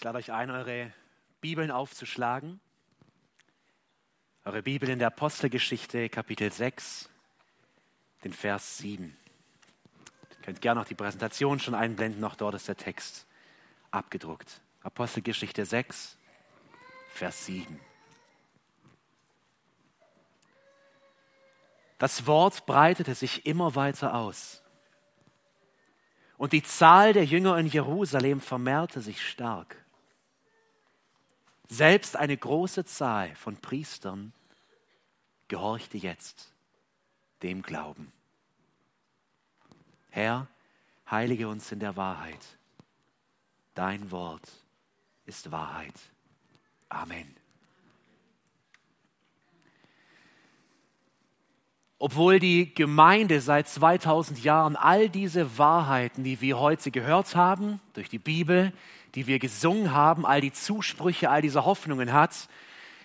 Ich lade euch ein, eure Bibeln aufzuschlagen. Eure Bibel in der Apostelgeschichte, Kapitel 6, den Vers 7. Ihr könnt gerne noch die Präsentation schon einblenden, auch dort ist der Text abgedruckt. Apostelgeschichte 6, Vers 7. Das Wort breitete sich immer weiter aus. Und die Zahl der Jünger in Jerusalem vermehrte sich stark. Selbst eine große Zahl von Priestern gehorchte jetzt dem Glauben. Herr, heilige uns in der Wahrheit. Dein Wort ist Wahrheit. Amen. Obwohl die Gemeinde seit 2000 Jahren all diese Wahrheiten, die wir heute gehört haben, durch die Bibel, die wir gesungen haben, all die Zusprüche, all diese Hoffnungen hat,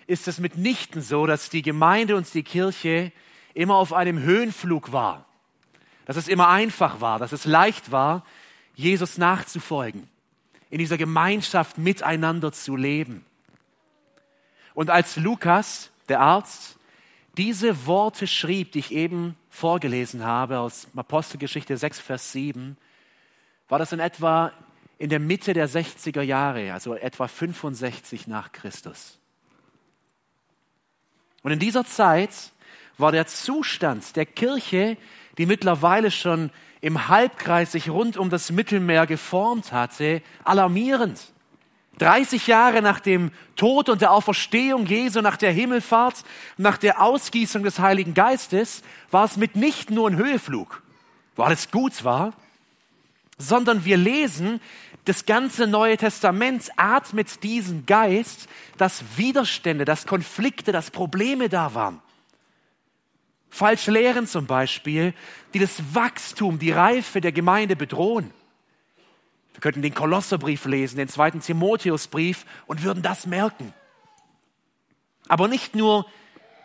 ist es mitnichten so, dass die Gemeinde und die Kirche immer auf einem Höhenflug war. Dass es immer einfach war, dass es leicht war, Jesus nachzufolgen, in dieser Gemeinschaft miteinander zu leben. Und als Lukas, der Arzt, diese Worte schrieb, die ich eben vorgelesen habe aus Apostelgeschichte 6, Vers 7, war das in etwa in der Mitte der 60er Jahre, also etwa 65 nach Christus. Und in dieser Zeit war der Zustand der Kirche, die mittlerweile schon im Halbkreis sich rund um das Mittelmeer geformt hatte, alarmierend. 30 Jahre nach dem Tod und der Auferstehung Jesu, nach der Himmelfahrt, nach der Ausgießung des Heiligen Geistes, war es mitnichten nur ein Höheflug, wo alles gut war, sondern wir lesen, das ganze Neue Testament atmet diesen Geist, dass Widerstände, dass Konflikte, dass Probleme da waren. Falsche Lehren zum Beispiel, die das Wachstum, die Reife der Gemeinde bedrohen. Wir könnten den Kolosserbrief lesen, den zweiten Timotheusbrief und würden das merken. Aber nicht nur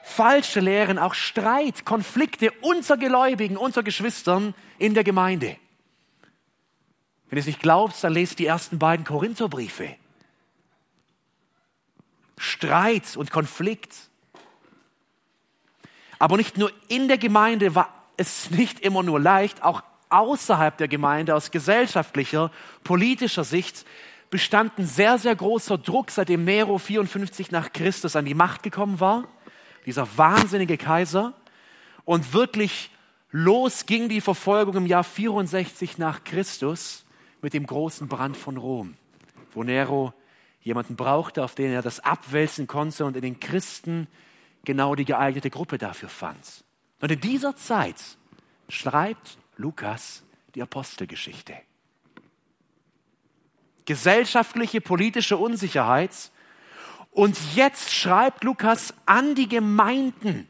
falsche Lehren, auch Streit, Konflikte unter Gläubigen, unter Geschwistern in der Gemeinde. Wenn ihr es nicht glaubt, dann lest die ersten beiden Korintherbriefe. Streit und Konflikt. Aber nicht nur in der Gemeinde war es nicht immer nur leicht, auch außerhalb der Gemeinde aus gesellschaftlicher, politischer Sicht bestanden sehr, sehr großer Druck, seitdem Nero 54 nach Christus an die Macht gekommen war, dieser wahnsinnige Kaiser. Und wirklich los ging die Verfolgung im Jahr 64 nach Christus mit dem großen Brand von Rom, wo Nero jemanden brauchte, auf den er das abwälzen konnte und in den Christen genau die geeignete Gruppe dafür fand. Und in dieser Zeit schreibt Lukas die Apostelgeschichte. Gesellschaftliche, politische Unsicherheit. Und jetzt schreibt Lukas an die Gemeinden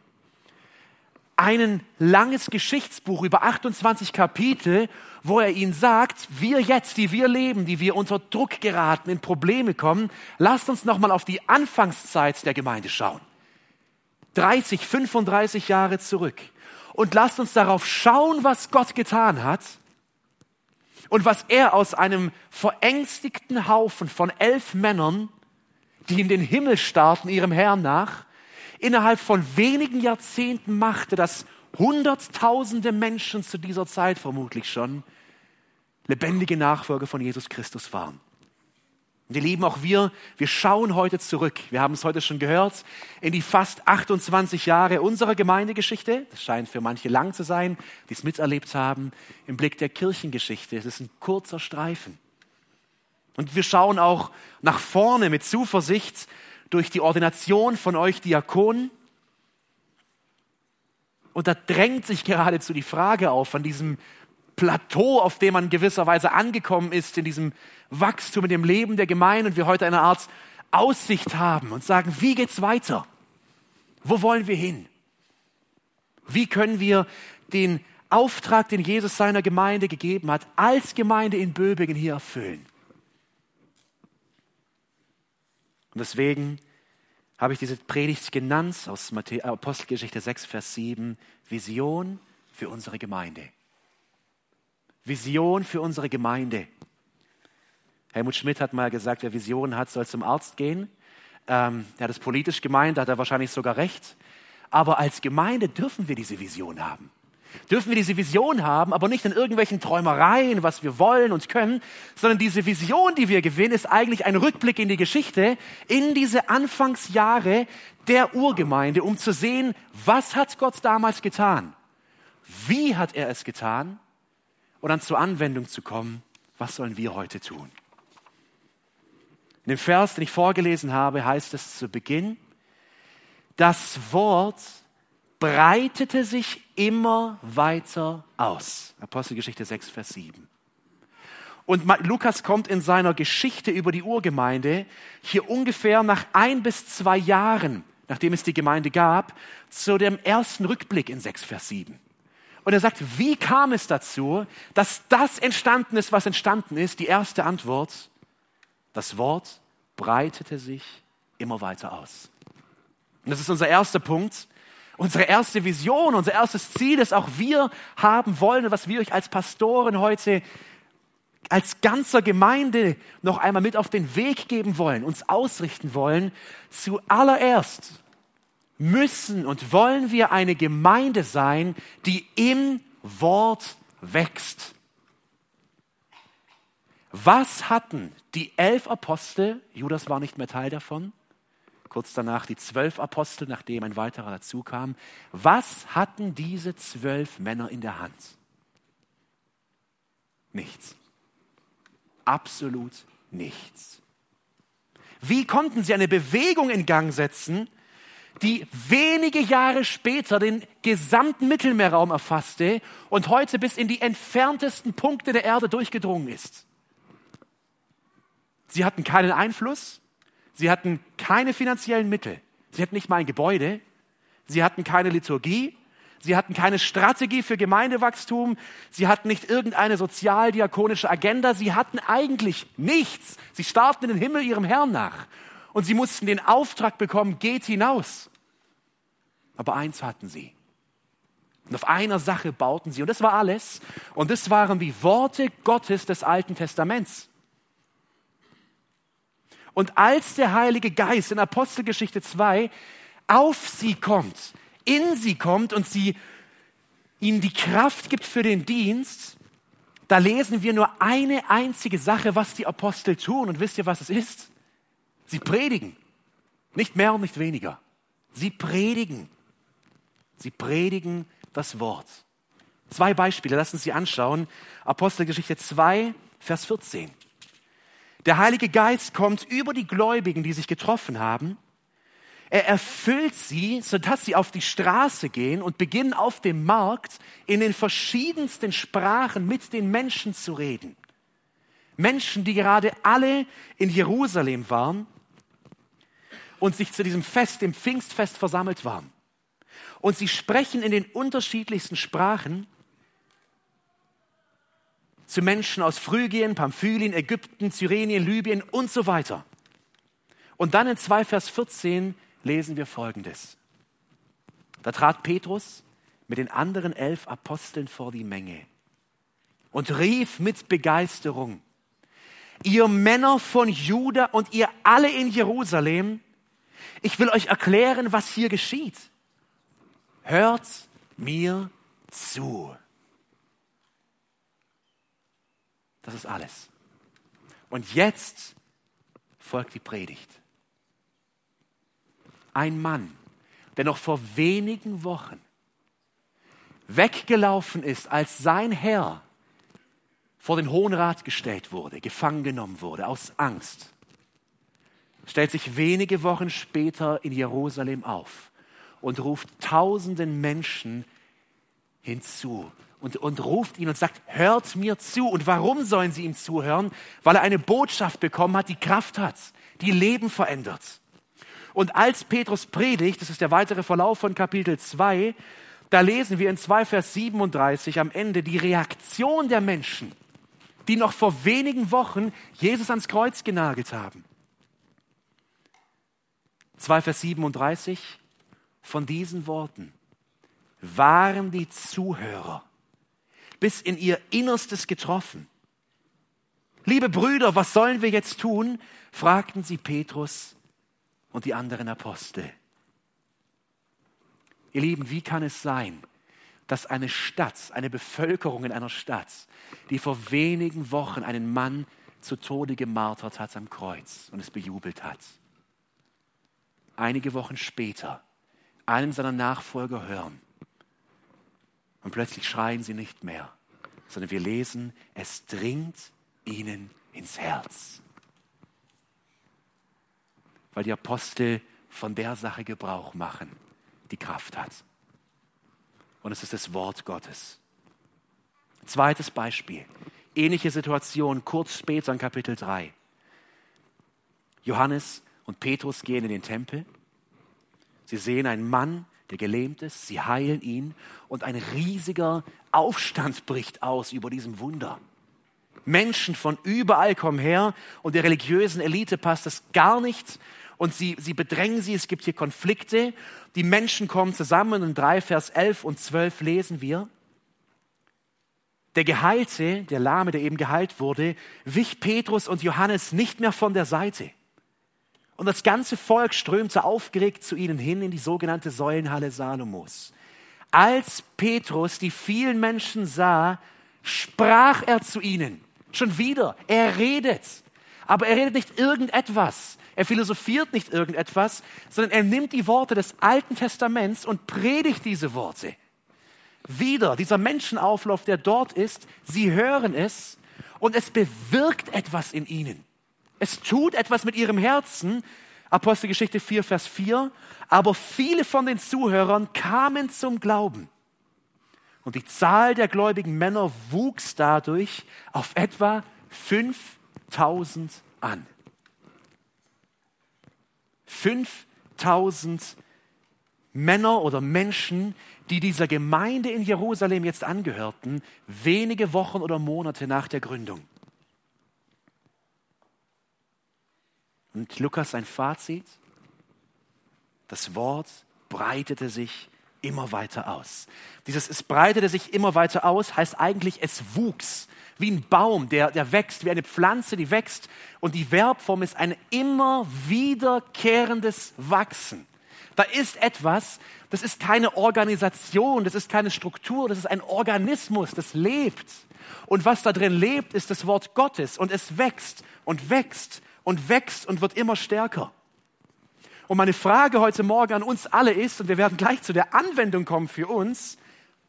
ein langes Geschichtsbuch über 28 Kapitel, wo er ihnen sagt, wir jetzt, die wir leben, die wir unter Druck geraten, in Probleme kommen, lasst uns nochmal auf die Anfangszeit der Gemeinde schauen. 30, 35 Jahre zurück. Und lasst uns darauf schauen, was Gott getan hat und was er aus einem verängstigten Haufen von elf Männern, die in den Himmel starrten, ihrem Herrn nach, innerhalb von wenigen Jahrzehnten machte, dass Hunderttausende Menschen zu dieser Zeit vermutlich schon lebendige Nachfolger von Jesus Christus waren. Und ihr Lieben, auch wir, wir schauen heute zurück. Wir haben es heute schon gehört, in die fast 28 Jahre unserer Gemeindegeschichte. Das scheint für manche lang zu sein, die es miterlebt haben. Im Blick der Kirchengeschichte. Es ist ein kurzer Streifen. Und wir schauen auch nach vorne mit Zuversicht durch die Ordination von euch Diakonen. Und da drängt sich geradezu die Frage auf von diesem Plateau, auf dem man gewisserweise angekommen ist, in diesem Wachstum, in dem Leben der Gemeinde und wir heute eine Art Aussicht haben und sagen, wie geht's weiter? Wo wollen wir hin? Wie können wir den Auftrag, den Jesus seiner Gemeinde gegeben hat, als Gemeinde in Böbingen hier erfüllen? Und deswegen habe ich diese Predigt genannt aus Apostelgeschichte 6, Vers 7, Vision für unsere Gemeinde. Vision für unsere Gemeinde. Helmut Schmidt hat mal gesagt, wer Visionen hat, soll zum Arzt gehen. Ähm, er hat es politisch gemeint, da hat er wahrscheinlich sogar recht. Aber als Gemeinde dürfen wir diese Vision haben. Dürfen wir diese Vision haben, aber nicht in irgendwelchen Träumereien, was wir wollen und können, sondern diese Vision, die wir gewinnen, ist eigentlich ein Rückblick in die Geschichte, in diese Anfangsjahre der Urgemeinde, um zu sehen, was hat Gott damals getan? Wie hat er es getan? Und dann zur Anwendung zu kommen, was sollen wir heute tun? In dem Vers, den ich vorgelesen habe, heißt es zu Beginn, das Wort breitete sich immer weiter aus. Apostelgeschichte 6, Vers 7. Und Lukas kommt in seiner Geschichte über die Urgemeinde hier ungefähr nach ein bis zwei Jahren, nachdem es die Gemeinde gab, zu dem ersten Rückblick in 6, Vers 7. Und er sagt, wie kam es dazu, dass das entstanden ist, was entstanden ist? Die erste Antwort, das Wort breitete sich immer weiter aus. Und das ist unser erster Punkt. Unsere erste Vision, unser erstes Ziel, das auch wir haben wollen was wir euch als Pastoren heute als ganzer Gemeinde noch einmal mit auf den Weg geben wollen, uns ausrichten wollen. Zuallererst müssen und wollen wir eine Gemeinde sein, die im Wort wächst. Was hatten die elf Apostel, Judas war nicht mehr Teil davon, kurz danach die zwölf Apostel, nachdem ein weiterer dazu kam. Was hatten diese zwölf Männer in der Hand? Nichts. Absolut nichts. Wie konnten sie eine Bewegung in Gang setzen, die wenige Jahre später den gesamten Mittelmeerraum erfasste und heute bis in die entferntesten Punkte der Erde durchgedrungen ist? Sie hatten keinen Einfluss, Sie hatten keine finanziellen Mittel. Sie hatten nicht mal ein Gebäude. Sie hatten keine Liturgie. Sie hatten keine Strategie für Gemeindewachstum. Sie hatten nicht irgendeine sozialdiakonische Agenda. Sie hatten eigentlich nichts. Sie starrten in den Himmel ihrem Herrn nach. Und sie mussten den Auftrag bekommen, geht hinaus. Aber eins hatten sie. Und auf einer Sache bauten sie. Und das war alles. Und das waren die Worte Gottes des Alten Testaments. Und als der Heilige Geist in Apostelgeschichte 2 auf sie kommt, in sie kommt und sie ihnen die Kraft gibt für den Dienst, da lesen wir nur eine einzige Sache, was die Apostel tun. Und wisst ihr, was es ist? Sie predigen. Nicht mehr und nicht weniger. Sie predigen. Sie predigen das Wort. Zwei Beispiele, lassen Sie anschauen. Apostelgeschichte 2, Vers 14. Der Heilige Geist kommt über die Gläubigen, die sich getroffen haben. Er erfüllt sie, sodass sie auf die Straße gehen und beginnen auf dem Markt in den verschiedensten Sprachen mit den Menschen zu reden. Menschen, die gerade alle in Jerusalem waren und sich zu diesem Fest, dem Pfingstfest versammelt waren. Und sie sprechen in den unterschiedlichsten Sprachen zu Menschen aus Phrygien, Pamphylien, Ägypten, Cyrenien, Libyen und so weiter. Und dann in 2 Vers 14 lesen wir Folgendes. Da trat Petrus mit den anderen elf Aposteln vor die Menge und rief mit Begeisterung, ihr Männer von Juda und ihr alle in Jerusalem, ich will euch erklären, was hier geschieht. Hört mir zu. Das ist alles. Und jetzt folgt die Predigt. Ein Mann, der noch vor wenigen Wochen weggelaufen ist, als sein Herr vor den Hohen Rat gestellt wurde, gefangen genommen wurde, aus Angst, stellt sich wenige Wochen später in Jerusalem auf und ruft tausenden Menschen hinzu und, und ruft ihn und sagt, hört mir zu. Und warum sollen sie ihm zuhören? Weil er eine Botschaft bekommen hat, die Kraft hat, die Leben verändert. Und als Petrus predigt, das ist der weitere Verlauf von Kapitel 2, da lesen wir in 2 Vers 37 am Ende die Reaktion der Menschen, die noch vor wenigen Wochen Jesus ans Kreuz genagelt haben. 2 Vers 37, von diesen Worten waren die Zuhörer bis in ihr Innerstes getroffen. Liebe Brüder, was sollen wir jetzt tun? fragten sie Petrus und die anderen Apostel. Ihr Lieben, wie kann es sein, dass eine Stadt, eine Bevölkerung in einer Stadt, die vor wenigen Wochen einen Mann zu Tode gemartert hat am Kreuz und es bejubelt hat, einige Wochen später einen seiner Nachfolger hören und plötzlich schreien sie nicht mehr, sondern wir lesen, es dringt ihnen ins Herz. Weil die Apostel von der Sache Gebrauch machen, die Kraft hat. Und es ist das Wort Gottes. Zweites Beispiel. Ähnliche Situation kurz später in Kapitel 3. Johannes und Petrus gehen in den Tempel. Sie sehen einen Mann, der gelähmt ist. Sie heilen ihn und ein riesiger Aufstand bricht aus über diesem Wunder. Menschen von überall kommen her und der religiösen Elite passt das gar nicht und sie, sie bedrängen sie. Es gibt hier Konflikte. Die Menschen kommen zusammen und in 3 Vers 11 und 12 lesen wir, der Geheilte, der Lahme, der eben geheilt wurde, wich Petrus und Johannes nicht mehr von der Seite. Und das ganze Volk strömte aufgeregt zu ihnen hin in die sogenannte Säulenhalle Salomos. Als Petrus die vielen Menschen sah, sprach er zu ihnen. Schon wieder, er redet. Aber er redet nicht irgendetwas. Er philosophiert nicht irgendetwas, sondern er nimmt die Worte des Alten Testaments und predigt diese Worte. Wieder dieser Menschenauflauf, der dort ist, sie hören es und es bewirkt etwas in ihnen. Es tut etwas mit ihrem Herzen. Apostelgeschichte 4, Vers 4. Aber viele von den Zuhörern kamen zum Glauben. Und die Zahl der gläubigen Männer wuchs dadurch auf etwa 5000 an. 5000 Männer oder Menschen, die dieser Gemeinde in Jerusalem jetzt angehörten, wenige Wochen oder Monate nach der Gründung. Und Lukas sein Fazit, das Wort breitete sich immer weiter aus. Dieses es breitete sich immer weiter aus heißt eigentlich, es wuchs wie ein Baum, der, der wächst, wie eine Pflanze, die wächst. Und die Verbform ist ein immer wiederkehrendes Wachsen. Da ist etwas, das ist keine Organisation, das ist keine Struktur, das ist ein Organismus, das lebt. Und was da drin lebt, ist das Wort Gottes. Und es wächst und wächst und wächst und wird immer stärker. Und meine Frage heute Morgen an uns alle ist, und wir werden gleich zu der Anwendung kommen für uns,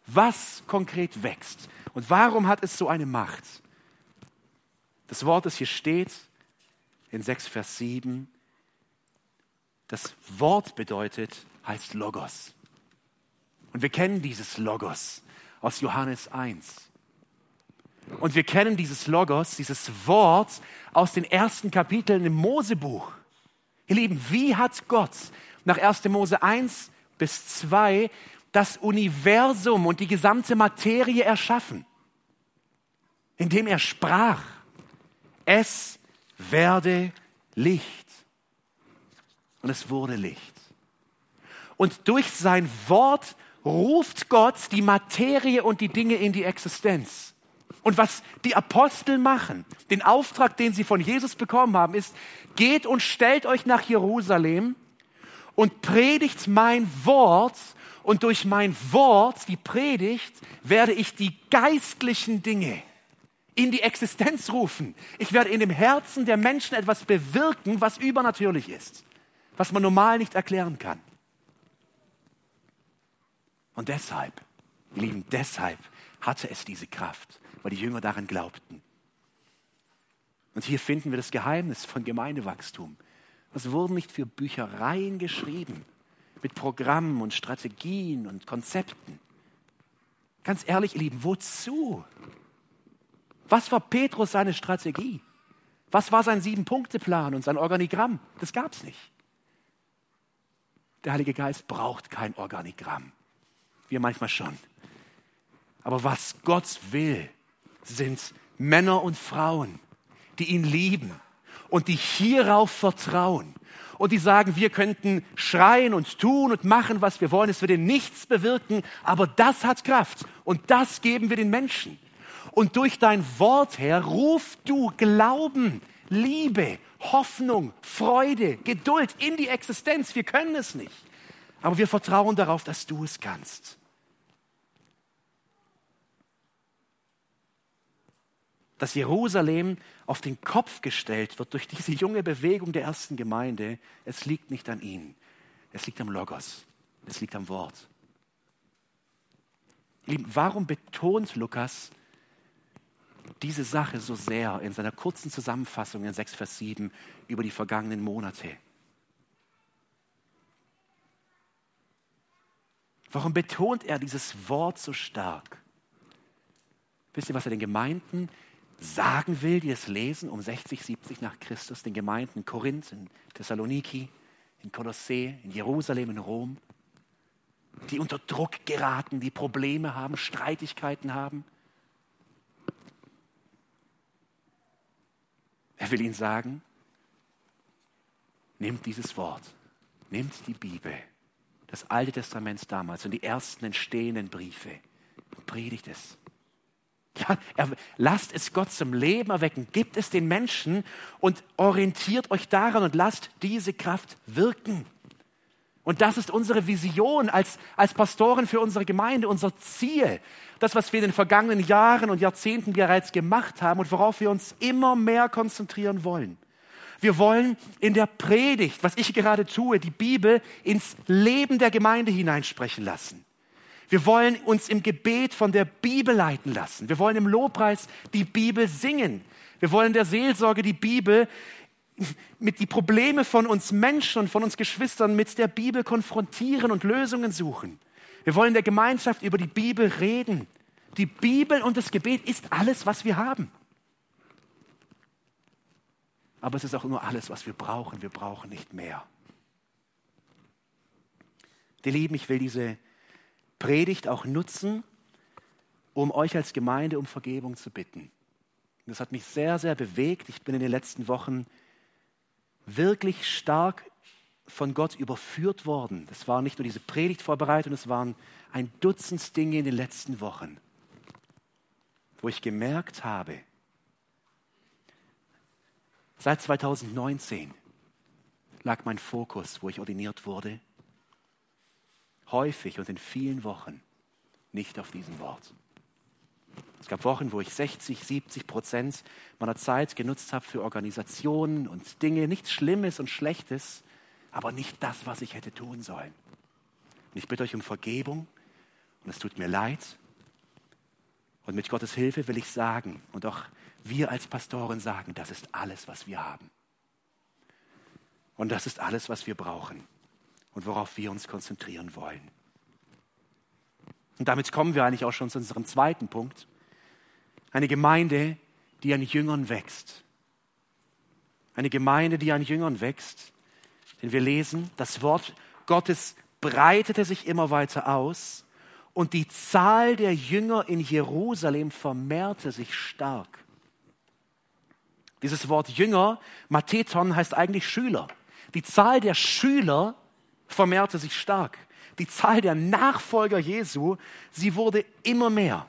was konkret wächst und warum hat es so eine Macht? Das Wort, das hier steht in 6 Vers 7, das Wort bedeutet, heißt Logos. Und wir kennen dieses Logos aus Johannes 1. Und wir kennen dieses Logos, dieses Wort aus den ersten Kapiteln im Mosebuch. Ihr Lieben, wie hat Gott nach 1. Mose 1 bis 2 das Universum und die gesamte Materie erschaffen? Indem er sprach, es werde Licht. Und es wurde Licht. Und durch sein Wort ruft Gott die Materie und die Dinge in die Existenz. Und was die Apostel machen, den Auftrag, den sie von Jesus bekommen haben, ist, geht und stellt euch nach Jerusalem und predigt mein Wort. Und durch mein Wort, die Predigt, werde ich die geistlichen Dinge in die Existenz rufen. Ich werde in dem Herzen der Menschen etwas bewirken, was übernatürlich ist, was man normal nicht erklären kann. Und deshalb, Lieben, deshalb hatte es diese Kraft weil die Jünger daran glaubten. Und hier finden wir das Geheimnis von Gemeindewachstum. Es wurden nicht für Büchereien geschrieben, mit Programmen und Strategien und Konzepten. Ganz ehrlich, ihr Lieben, wozu? Was war Petrus seine Strategie? Was war sein Sieben-Punkte-Plan und sein Organigramm? Das gab es nicht. Der Heilige Geist braucht kein Organigramm. Wir manchmal schon. Aber was Gott will, sind Männer und Frauen, die ihn lieben und die hierauf vertrauen und die sagen, wir könnten schreien und tun und machen, was wir wollen, es würde nichts bewirken, aber das hat Kraft und das geben wir den Menschen. Und durch dein Wort, Herr, ruf du Glauben, Liebe, Hoffnung, Freude, Geduld in die Existenz. Wir können es nicht. Aber wir vertrauen darauf, dass du es kannst. Dass Jerusalem auf den Kopf gestellt wird durch diese junge Bewegung der ersten Gemeinde, es liegt nicht an ihnen. Es liegt am Logos. Es liegt am Wort. Lieben, warum betont Lukas diese Sache so sehr in seiner kurzen Zusammenfassung in 6 Vers 7 über die vergangenen Monate? Warum betont er dieses Wort so stark? Wisst ihr, was er den Gemeinden sagen will, die es lesen um 60, 70 nach Christus, den Gemeinden in Korinth, in Thessaloniki, in Kolossee, in Jerusalem, in Rom, die unter Druck geraten, die Probleme haben, Streitigkeiten haben? Er will ihnen sagen, nehmt dieses Wort, nehmt die Bibel das Alte Testament damals und die ersten entstehenden Briefe und predigt es. Ja, er, lasst es Gott zum Leben erwecken, gibt es den Menschen und orientiert euch daran und lasst diese Kraft wirken. Und das ist unsere Vision als, als Pastoren für unsere Gemeinde, unser Ziel. Das, was wir in den vergangenen Jahren und Jahrzehnten bereits gemacht haben und worauf wir uns immer mehr konzentrieren wollen. Wir wollen in der Predigt, was ich gerade tue, die Bibel ins Leben der Gemeinde hineinsprechen lassen. Wir wollen uns im Gebet von der Bibel leiten lassen. Wir wollen im Lobpreis die Bibel singen. Wir wollen der Seelsorge die Bibel mit die Probleme von uns Menschen und von uns Geschwistern mit der Bibel konfrontieren und Lösungen suchen. Wir wollen der Gemeinschaft über die Bibel reden. Die Bibel und das Gebet ist alles, was wir haben aber es ist auch nur alles, was wir brauchen. Wir brauchen nicht mehr. Die Lieben, ich will diese Predigt auch nutzen, um euch als Gemeinde um Vergebung zu bitten. Das hat mich sehr, sehr bewegt. Ich bin in den letzten Wochen wirklich stark von Gott überführt worden. Das war nicht nur diese Predigtvorbereitung, es waren ein Dutzend Dinge in den letzten Wochen, wo ich gemerkt habe, Seit 2019 lag mein Fokus, wo ich ordiniert wurde, häufig und in vielen Wochen nicht auf diesem Wort. Es gab Wochen, wo ich 60, 70 Prozent meiner Zeit genutzt habe für Organisationen und Dinge, nichts Schlimmes und Schlechtes, aber nicht das, was ich hätte tun sollen. Und ich bitte euch um Vergebung und es tut mir leid. Und mit Gottes Hilfe will ich sagen und auch wir als Pastoren sagen, das ist alles, was wir haben. Und das ist alles, was wir brauchen und worauf wir uns konzentrieren wollen. Und damit kommen wir eigentlich auch schon zu unserem zweiten Punkt. Eine Gemeinde, die an Jüngern wächst. Eine Gemeinde, die an Jüngern wächst. Denn wir lesen, das Wort Gottes breitete sich immer weiter aus und die Zahl der Jünger in Jerusalem vermehrte sich stark. Dieses Wort Jünger, Matheton, heißt eigentlich Schüler. Die Zahl der Schüler vermehrte sich stark. Die Zahl der Nachfolger Jesu, sie wurde immer mehr.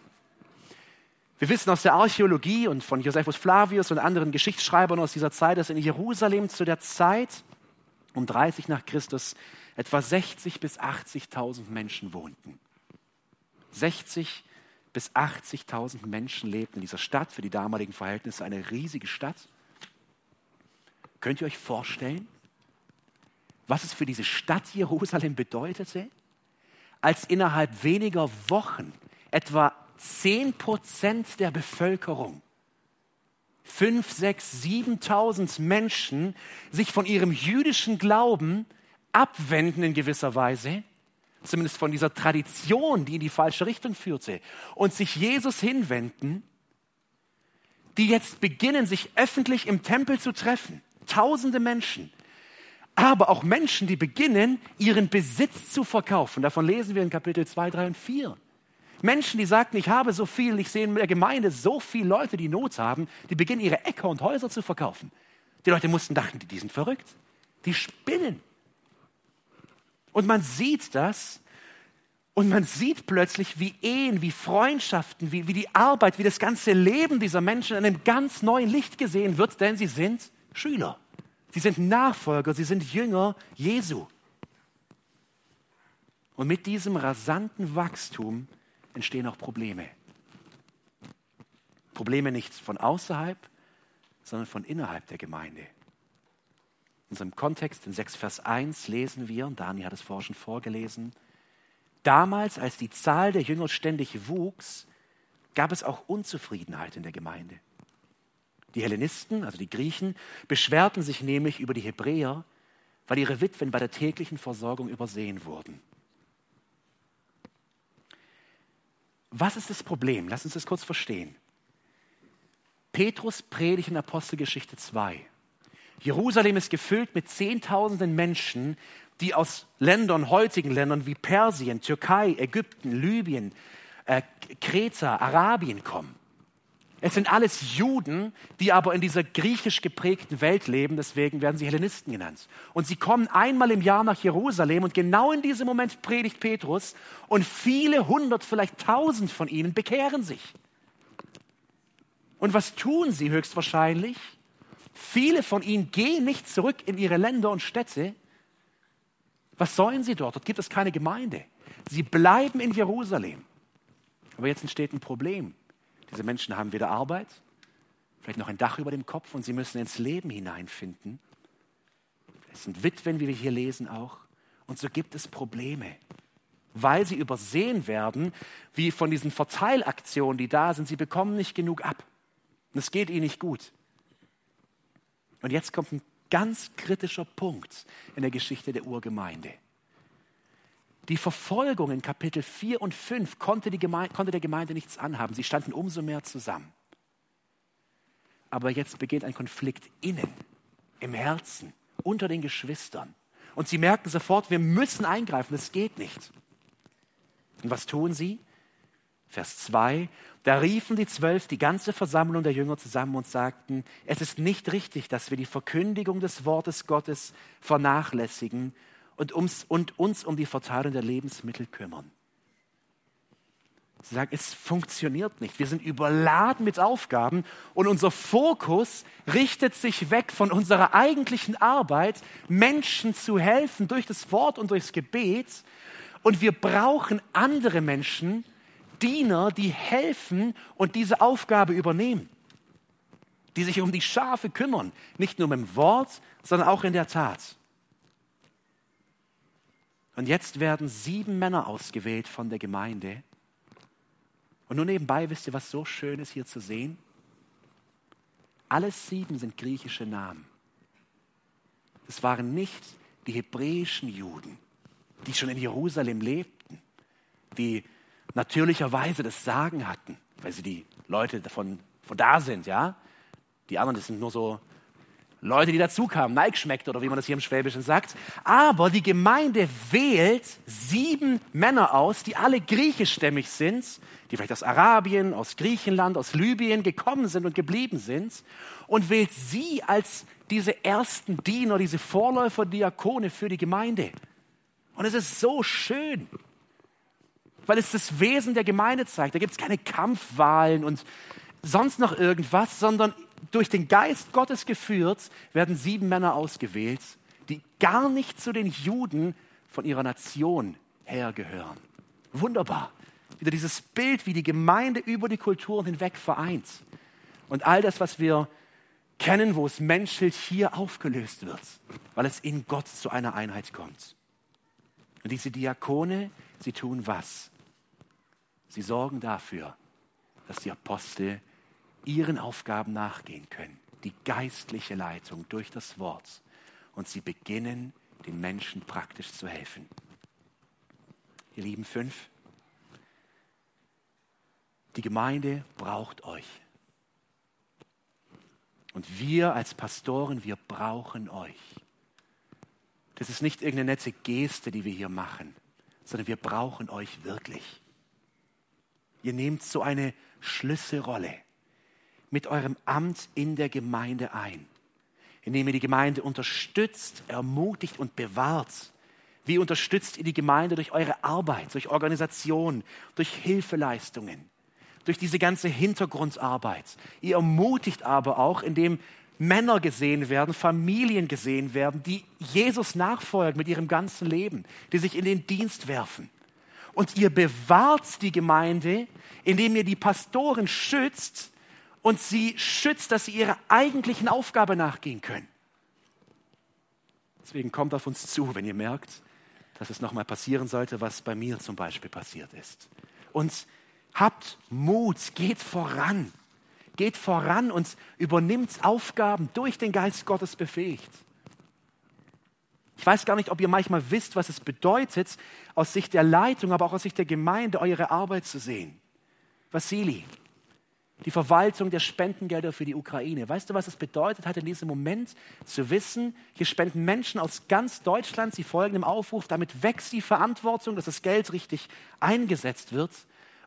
Wir wissen aus der Archäologie und von Josephus Flavius und anderen Geschichtsschreibern aus dieser Zeit, dass in Jerusalem zu der Zeit um 30 nach Christus etwa 60 bis 80.000 Menschen wohnten. 60 bis 80.000 Menschen lebten in dieser Stadt, für die damaligen Verhältnisse eine riesige Stadt. Könnt ihr euch vorstellen, was es für diese Stadt Jerusalem bedeutete, als innerhalb weniger Wochen etwa 10 Prozent der Bevölkerung, 5, 6, 7.000 Menschen sich von ihrem jüdischen Glauben abwenden in gewisser Weise zumindest von dieser Tradition, die in die falsche Richtung führte, und sich Jesus hinwenden, die jetzt beginnen, sich öffentlich im Tempel zu treffen. Tausende Menschen. Aber auch Menschen, die beginnen, ihren Besitz zu verkaufen. Davon lesen wir in Kapitel 2, 3 und 4. Menschen, die sagten, ich habe so viel, ich sehe in der Gemeinde so viele Leute, die Not haben, die beginnen ihre Äcker und Häuser zu verkaufen. Die Leute mussten dachten, die sind verrückt. Die spinnen. Und man sieht das. Und man sieht plötzlich, wie Ehen, wie Freundschaften, wie, wie die Arbeit, wie das ganze Leben dieser Menschen in einem ganz neuen Licht gesehen wird, denn sie sind Schüler. Sie sind Nachfolger, sie sind Jünger Jesu. Und mit diesem rasanten Wachstum entstehen auch Probleme. Probleme nicht von außerhalb, sondern von innerhalb der Gemeinde. In unserem Kontext in 6 Vers 1 lesen wir, und Dani hat es vorher schon vorgelesen, damals, als die Zahl der Jünger ständig wuchs, gab es auch Unzufriedenheit in der Gemeinde. Die Hellenisten, also die Griechen, beschwerten sich nämlich über die Hebräer, weil ihre Witwen bei der täglichen Versorgung übersehen wurden. Was ist das Problem? Lass uns das kurz verstehen. Petrus predigt in Apostelgeschichte 2. Jerusalem ist gefüllt mit Zehntausenden Menschen, die aus Ländern, heutigen Ländern wie Persien, Türkei, Ägypten, Libyen, äh, Kreta, Arabien kommen. Es sind alles Juden, die aber in dieser griechisch geprägten Welt leben, deswegen werden sie Hellenisten genannt. Und sie kommen einmal im Jahr nach Jerusalem und genau in diesem Moment predigt Petrus und viele hundert, vielleicht tausend von ihnen bekehren sich. Und was tun sie höchstwahrscheinlich? Viele von ihnen gehen nicht zurück in ihre Länder und Städte. Was sollen sie dort? Dort gibt es keine Gemeinde. Sie bleiben in Jerusalem. Aber jetzt entsteht ein Problem. Diese Menschen haben weder Arbeit, vielleicht noch ein Dach über dem Kopf und sie müssen ins Leben hineinfinden. Es sind Witwen, wie wir hier lesen auch. Und so gibt es Probleme, weil sie übersehen werden, wie von diesen Verteilaktionen, die da sind. Sie bekommen nicht genug ab. Und es geht ihnen nicht gut. Und jetzt kommt ein ganz kritischer Punkt in der Geschichte der Urgemeinde. Die Verfolgung in Kapitel 4 und 5 konnte, die Gemeinde, konnte der Gemeinde nichts anhaben. Sie standen umso mehr zusammen. Aber jetzt beginnt ein Konflikt innen, im Herzen, unter den Geschwistern. Und sie merken sofort, wir müssen eingreifen, es geht nicht. Und was tun sie? Vers 2, da riefen die Zwölf die ganze Versammlung der Jünger zusammen und sagten, es ist nicht richtig, dass wir die Verkündigung des Wortes Gottes vernachlässigen und, ums, und uns um die Verteilung der Lebensmittel kümmern. Sie sagen, es funktioniert nicht. Wir sind überladen mit Aufgaben und unser Fokus richtet sich weg von unserer eigentlichen Arbeit, Menschen zu helfen durch das Wort und durchs Gebet. Und wir brauchen andere Menschen, Diener, die helfen und diese Aufgabe übernehmen, die sich um die Schafe kümmern, nicht nur mit dem Wort, sondern auch in der Tat. Und jetzt werden sieben Männer ausgewählt von der Gemeinde. Und nur nebenbei wisst ihr, was so schön ist hier zu sehen? Alle sieben sind griechische Namen. Es waren nicht die hebräischen Juden, die schon in Jerusalem lebten, die natürlicherweise das Sagen hatten, weil sie die Leute davon von da sind, ja. Die anderen, das sind nur so Leute, die dazukamen, schmeckt oder wie man das hier im Schwäbischen sagt. Aber die Gemeinde wählt sieben Männer aus, die alle griechischstämmig sind, die vielleicht aus Arabien, aus Griechenland, aus Libyen gekommen sind und geblieben sind und wählt sie als diese ersten Diener, diese Vorläufer, Diakone für die Gemeinde. Und es ist so schön, weil es das Wesen der Gemeinde zeigt. Da gibt es keine Kampfwahlen und sonst noch irgendwas, sondern durch den Geist Gottes geführt, werden sieben Männer ausgewählt, die gar nicht zu den Juden von ihrer Nation hergehören. Wunderbar. Wieder dieses Bild, wie die Gemeinde über die Kulturen hinweg vereint. Und all das, was wir kennen, wo es menschelt, hier aufgelöst wird, weil es in Gott zu einer Einheit kommt. Und diese Diakone, sie tun was? Sie sorgen dafür, dass die Apostel ihren Aufgaben nachgehen können. Die geistliche Leitung durch das Wort. Und sie beginnen, den Menschen praktisch zu helfen. Ihr lieben fünf, die Gemeinde braucht euch. Und wir als Pastoren, wir brauchen euch. Das ist nicht irgendeine nette Geste, die wir hier machen, sondern wir brauchen euch wirklich. Ihr nehmt so eine Schlüsselrolle mit eurem Amt in der Gemeinde ein, indem ihr die Gemeinde unterstützt, ermutigt und bewahrt, Wie unterstützt ihr die Gemeinde durch eure Arbeit, durch Organisation, durch Hilfeleistungen, durch diese ganze Hintergrundarbeit? Ihr ermutigt aber auch, indem Männer gesehen werden, Familien gesehen werden, die Jesus nachfolgen mit ihrem ganzen Leben, die sich in den Dienst werfen. Und ihr bewahrt die Gemeinde, indem ihr die Pastoren schützt und sie schützt, dass sie ihrer eigentlichen Aufgabe nachgehen können. Deswegen kommt auf uns zu, wenn ihr merkt, dass es nochmal passieren sollte, was bei mir zum Beispiel passiert ist. Und habt Mut, geht voran geht voran und übernimmt Aufgaben durch den Geist Gottes befähigt. Ich weiß gar nicht, ob ihr manchmal wisst, was es bedeutet, aus Sicht der Leitung, aber auch aus Sicht der Gemeinde eure Arbeit zu sehen. Vassili, die Verwaltung der Spendengelder für die Ukraine. Weißt du, was es bedeutet hat in diesem Moment zu wissen, hier spenden Menschen aus ganz Deutschland, sie folgen dem Aufruf, damit wächst die Verantwortung, dass das Geld richtig eingesetzt wird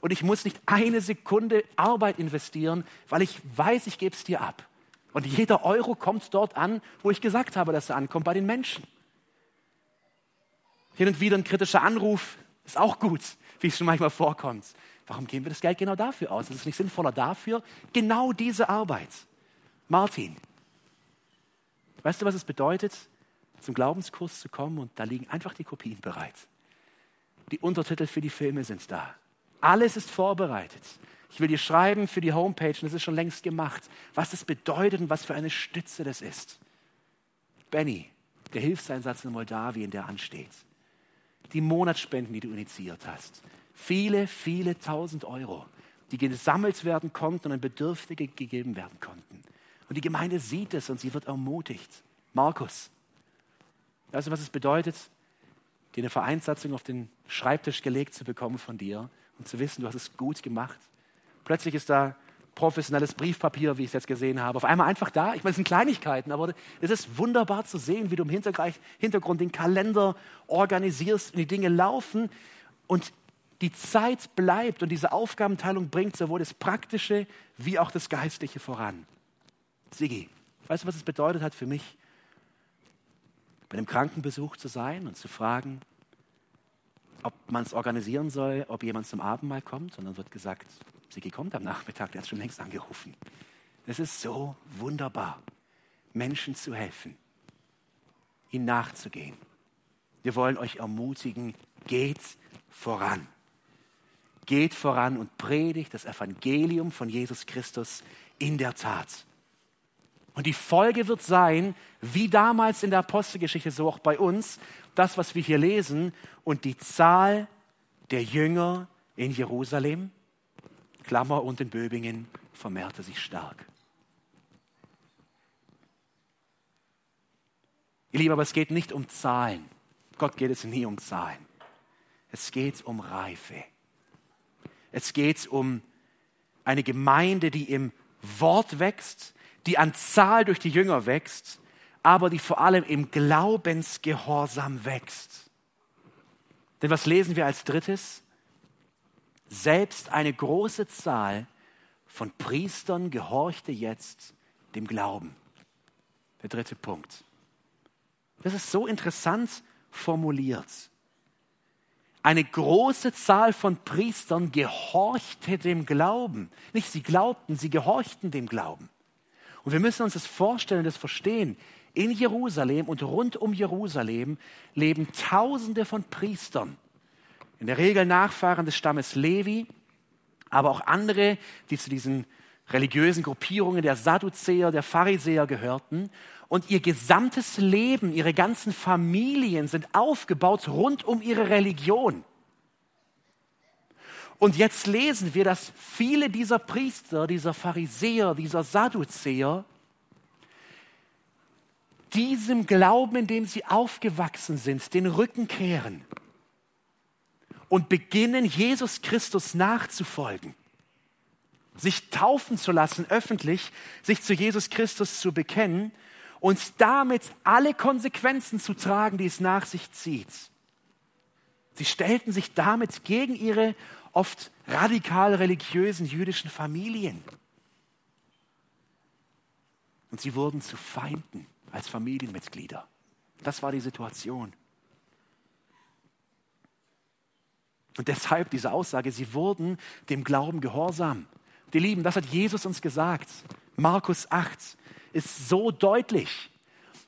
und ich muss nicht eine Sekunde Arbeit investieren, weil ich weiß, ich gebe es dir ab. Und jeder Euro kommt dort an, wo ich gesagt habe, dass er ankommt, bei den Menschen. Hin und wieder ein kritischer Anruf ist auch gut, wie es schon manchmal vorkommt. Warum geben wir das Geld genau dafür aus? Ist es nicht sinnvoller dafür? Genau diese Arbeit. Martin, weißt du, was es bedeutet, zum Glaubenskurs zu kommen und da liegen einfach die Kopien bereit. Die Untertitel für die Filme sind da. Alles ist vorbereitet. Ich will dir schreiben für die Homepage, und das ist schon längst gemacht, was das bedeutet und was für eine Stütze das ist. Benny, der Hilfseinsatz in Moldawien, der ansteht. Die Monatsspenden, die du initiiert hast. Viele, viele tausend Euro, die gesammelt werden konnten und an Bedürftige gegeben werden konnten. Und die Gemeinde sieht es und sie wird ermutigt. Markus, weißt du, was es bedeutet, dir eine Vereinssatzung auf den Schreibtisch gelegt zu bekommen von dir und zu wissen, du hast es gut gemacht. Plötzlich ist da professionelles Briefpapier, wie ich es jetzt gesehen habe, auf einmal einfach da. Ich meine, es sind Kleinigkeiten, aber es ist wunderbar zu sehen, wie du im Hintergrund den Kalender organisierst und die Dinge laufen und die Zeit bleibt und diese Aufgabenteilung bringt sowohl das Praktische wie auch das Geistliche voran. Sigi, weißt du, was es bedeutet hat für mich, bei einem Krankenbesuch zu sein und zu fragen, ob man es organisieren soll, ob jemand zum Abendmahl kommt. Und dann wird gesagt, Sigi kommt am Nachmittag, der hat schon längst angerufen. Es ist so wunderbar, Menschen zu helfen, ihnen nachzugehen. Wir wollen euch ermutigen, geht voran. Geht voran und predigt das Evangelium von Jesus Christus in der Tat. Und die Folge wird sein, wie damals in der Apostelgeschichte, so auch bei uns, das, was wir hier lesen, und die Zahl der Jünger in Jerusalem, Klammer und in Böbingen, vermehrte sich stark. Ihr Lieben, aber es geht nicht um Zahlen. Gott geht es nie um Zahlen. Es geht um Reife. Es geht um eine Gemeinde, die im Wort wächst, die an Zahl durch die Jünger wächst, aber die vor allem im Glaubensgehorsam wächst. Denn was lesen wir als drittes? Selbst eine große Zahl von Priestern gehorchte jetzt dem Glauben. Der dritte Punkt. Das ist so interessant formuliert. Eine große Zahl von Priestern gehorchte dem Glauben. Nicht sie glaubten, sie gehorchten dem Glauben. Und wir müssen uns das vorstellen, das verstehen. In Jerusalem und rund um Jerusalem leben Tausende von Priestern. In der Regel Nachfahren des Stammes Levi, aber auch andere, die zu diesen religiösen Gruppierungen der Sadduzäer, der Pharisäer gehörten. Und ihr gesamtes Leben, ihre ganzen Familien sind aufgebaut rund um ihre Religion. Und jetzt lesen wir, dass viele dieser Priester, dieser Pharisäer, dieser Sadduzäer diesem Glauben, in dem sie aufgewachsen sind, den Rücken kehren und beginnen, Jesus Christus nachzufolgen, sich taufen zu lassen öffentlich, sich zu Jesus Christus zu bekennen und damit alle Konsequenzen zu tragen, die es nach sich zieht. Sie stellten sich damit gegen ihre oft radikal religiösen jüdischen Familien. Und sie wurden zu Feinden als Familienmitglieder. Das war die Situation. Und deshalb diese Aussage, sie wurden dem Glauben gehorsam. Die Lieben, das hat Jesus uns gesagt. Markus 8 ist so deutlich.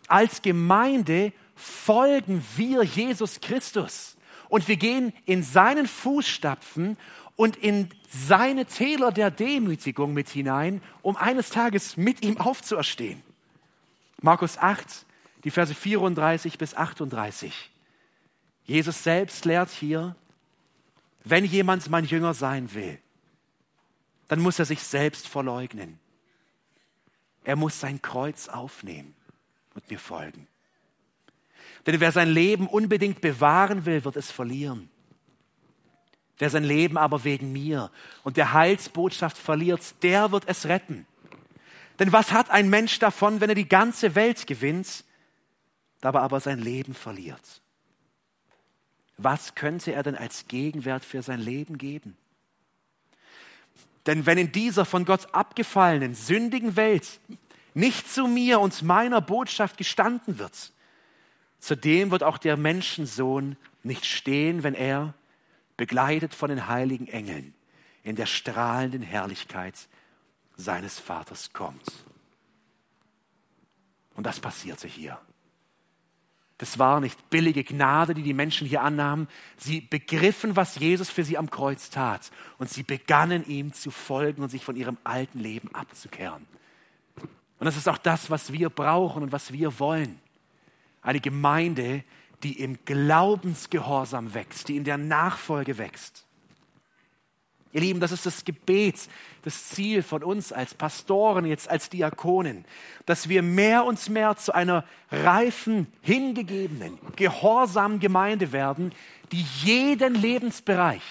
Als Gemeinde folgen wir Jesus Christus und wir gehen in seinen Fußstapfen und in seine Täler der Demütigung mit hinein, um eines Tages mit ihm aufzuerstehen. Markus 8, die Verse 34 bis 38. Jesus selbst lehrt hier, wenn jemand mein Jünger sein will, dann muss er sich selbst verleugnen. Er muss sein Kreuz aufnehmen und mir folgen. Denn wer sein Leben unbedingt bewahren will, wird es verlieren. Wer sein Leben aber wegen mir und der Heilsbotschaft verliert, der wird es retten. Denn was hat ein Mensch davon, wenn er die ganze Welt gewinnt, dabei aber sein Leben verliert? Was könnte er denn als Gegenwert für sein Leben geben? Denn wenn in dieser von Gott abgefallenen, sündigen Welt nicht zu mir und meiner Botschaft gestanden wird, zudem wird auch der Menschensohn nicht stehen, wenn er, begleitet von den heiligen Engeln, in der strahlenden Herrlichkeit seines Vaters kommt. Und das passierte hier. Das war nicht billige Gnade, die die Menschen hier annahmen. Sie begriffen, was Jesus für sie am Kreuz tat. Und sie begannen ihm zu folgen und sich von ihrem alten Leben abzukehren. Und das ist auch das, was wir brauchen und was wir wollen. Eine Gemeinde, die im Glaubensgehorsam wächst, die in der Nachfolge wächst. Ihr Lieben, das ist das Gebet, das Ziel von uns als Pastoren, jetzt als Diakonen, dass wir mehr und mehr zu einer reifen, hingegebenen, gehorsamen Gemeinde werden, die jeden Lebensbereich,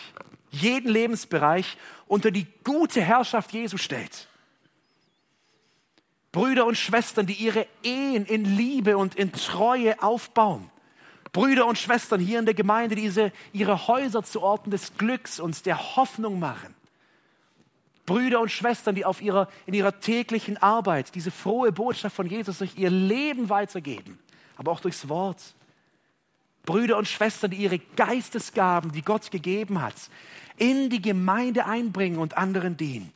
jeden Lebensbereich unter die gute Herrschaft Jesu stellt. Brüder und Schwestern, die ihre Ehen in Liebe und in Treue aufbauen Brüder und Schwestern hier in der Gemeinde, die diese, ihre Häuser zu Orten des Glücks und der Hoffnung machen. Brüder und Schwestern, die auf ihrer, in ihrer täglichen Arbeit diese frohe Botschaft von Jesus durch ihr Leben weitergeben, aber auch durchs Wort. Brüder und Schwestern, die ihre Geistesgaben, die Gott gegeben hat, in die Gemeinde einbringen und anderen dienen.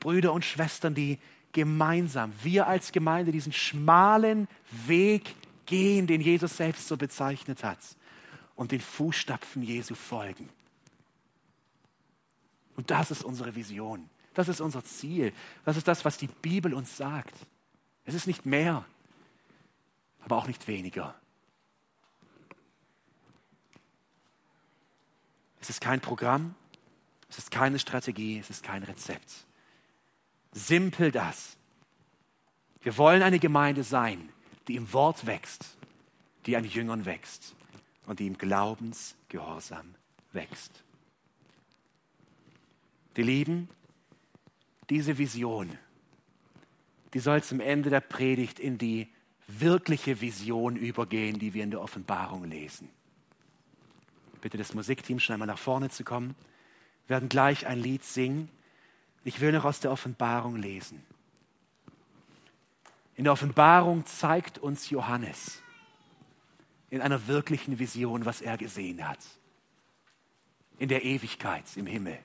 Brüder und Schwestern, die gemeinsam, wir als Gemeinde, diesen schmalen Weg gehen, den Jesus selbst so bezeichnet hat und den Fußstapfen Jesu folgen. Und das ist unsere Vision. Das ist unser Ziel. Das ist das, was die Bibel uns sagt. Es ist nicht mehr, aber auch nicht weniger. Es ist kein Programm, es ist keine Strategie, es ist kein Rezept. Simpel das. Wir wollen eine Gemeinde sein, die im Wort wächst, die an Jüngern wächst und die im Glaubensgehorsam wächst. Die Lieben, diese Vision, die soll zum Ende der Predigt in die wirkliche Vision übergehen, die wir in der Offenbarung lesen. Bitte das Musikteam schon einmal nach vorne zu kommen. Wir werden gleich ein Lied singen. Ich will noch aus der Offenbarung lesen. In der Offenbarung zeigt uns Johannes in einer wirklichen Vision, was er gesehen hat. In der Ewigkeit im Himmel.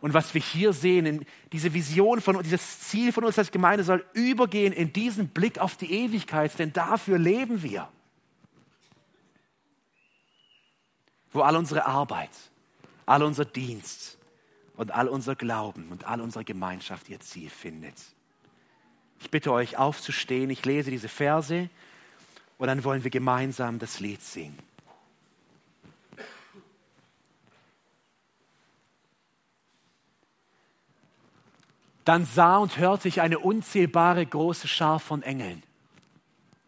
Und was wir hier sehen, diese Vision von dieses Ziel von uns als Gemeinde soll übergehen in diesen Blick auf die Ewigkeit, denn dafür leben wir. Wo all unsere Arbeit, all unser Dienst, und all unser Glauben und all unsere Gemeinschaft ihr Ziel findet. Ich bitte euch aufzustehen, ich lese diese Verse und dann wollen wir gemeinsam das Lied singen. Dann sah und hörte ich eine unzählbare große Schar von Engeln.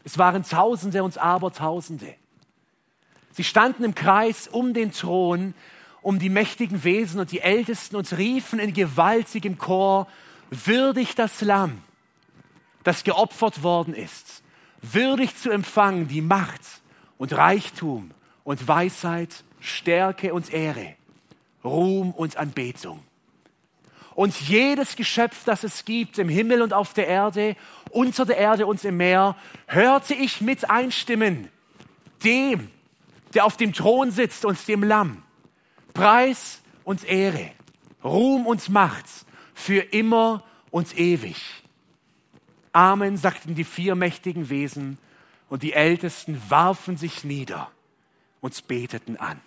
Es waren Tausende und Abertausende. Sie standen im Kreis um den Thron um die mächtigen Wesen und die Ältesten und riefen in gewaltigem Chor, würdig das Lamm, das geopfert worden ist, würdig zu empfangen die Macht und Reichtum und Weisheit, Stärke und Ehre, Ruhm und Anbetung. Und jedes Geschöpf, das es gibt im Himmel und auf der Erde, unter der Erde und im Meer, hörte ich mit einstimmen, dem, der auf dem Thron sitzt und dem Lamm. Preis und Ehre, Ruhm und Macht für immer und ewig. Amen, sagten die vier mächtigen Wesen, und die Ältesten warfen sich nieder und beteten an.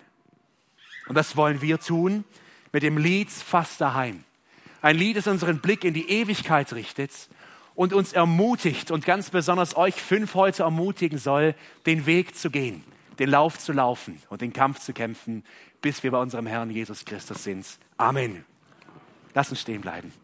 Und das wollen wir tun mit dem Lied Fast daheim. Ein Lied, das unseren Blick in die Ewigkeit richtet und uns ermutigt und ganz besonders euch fünf heute ermutigen soll, den Weg zu gehen, den Lauf zu laufen und den Kampf zu kämpfen, bis wir bei unserem Herrn Jesus Christus sind. Amen. Lass uns stehen bleiben.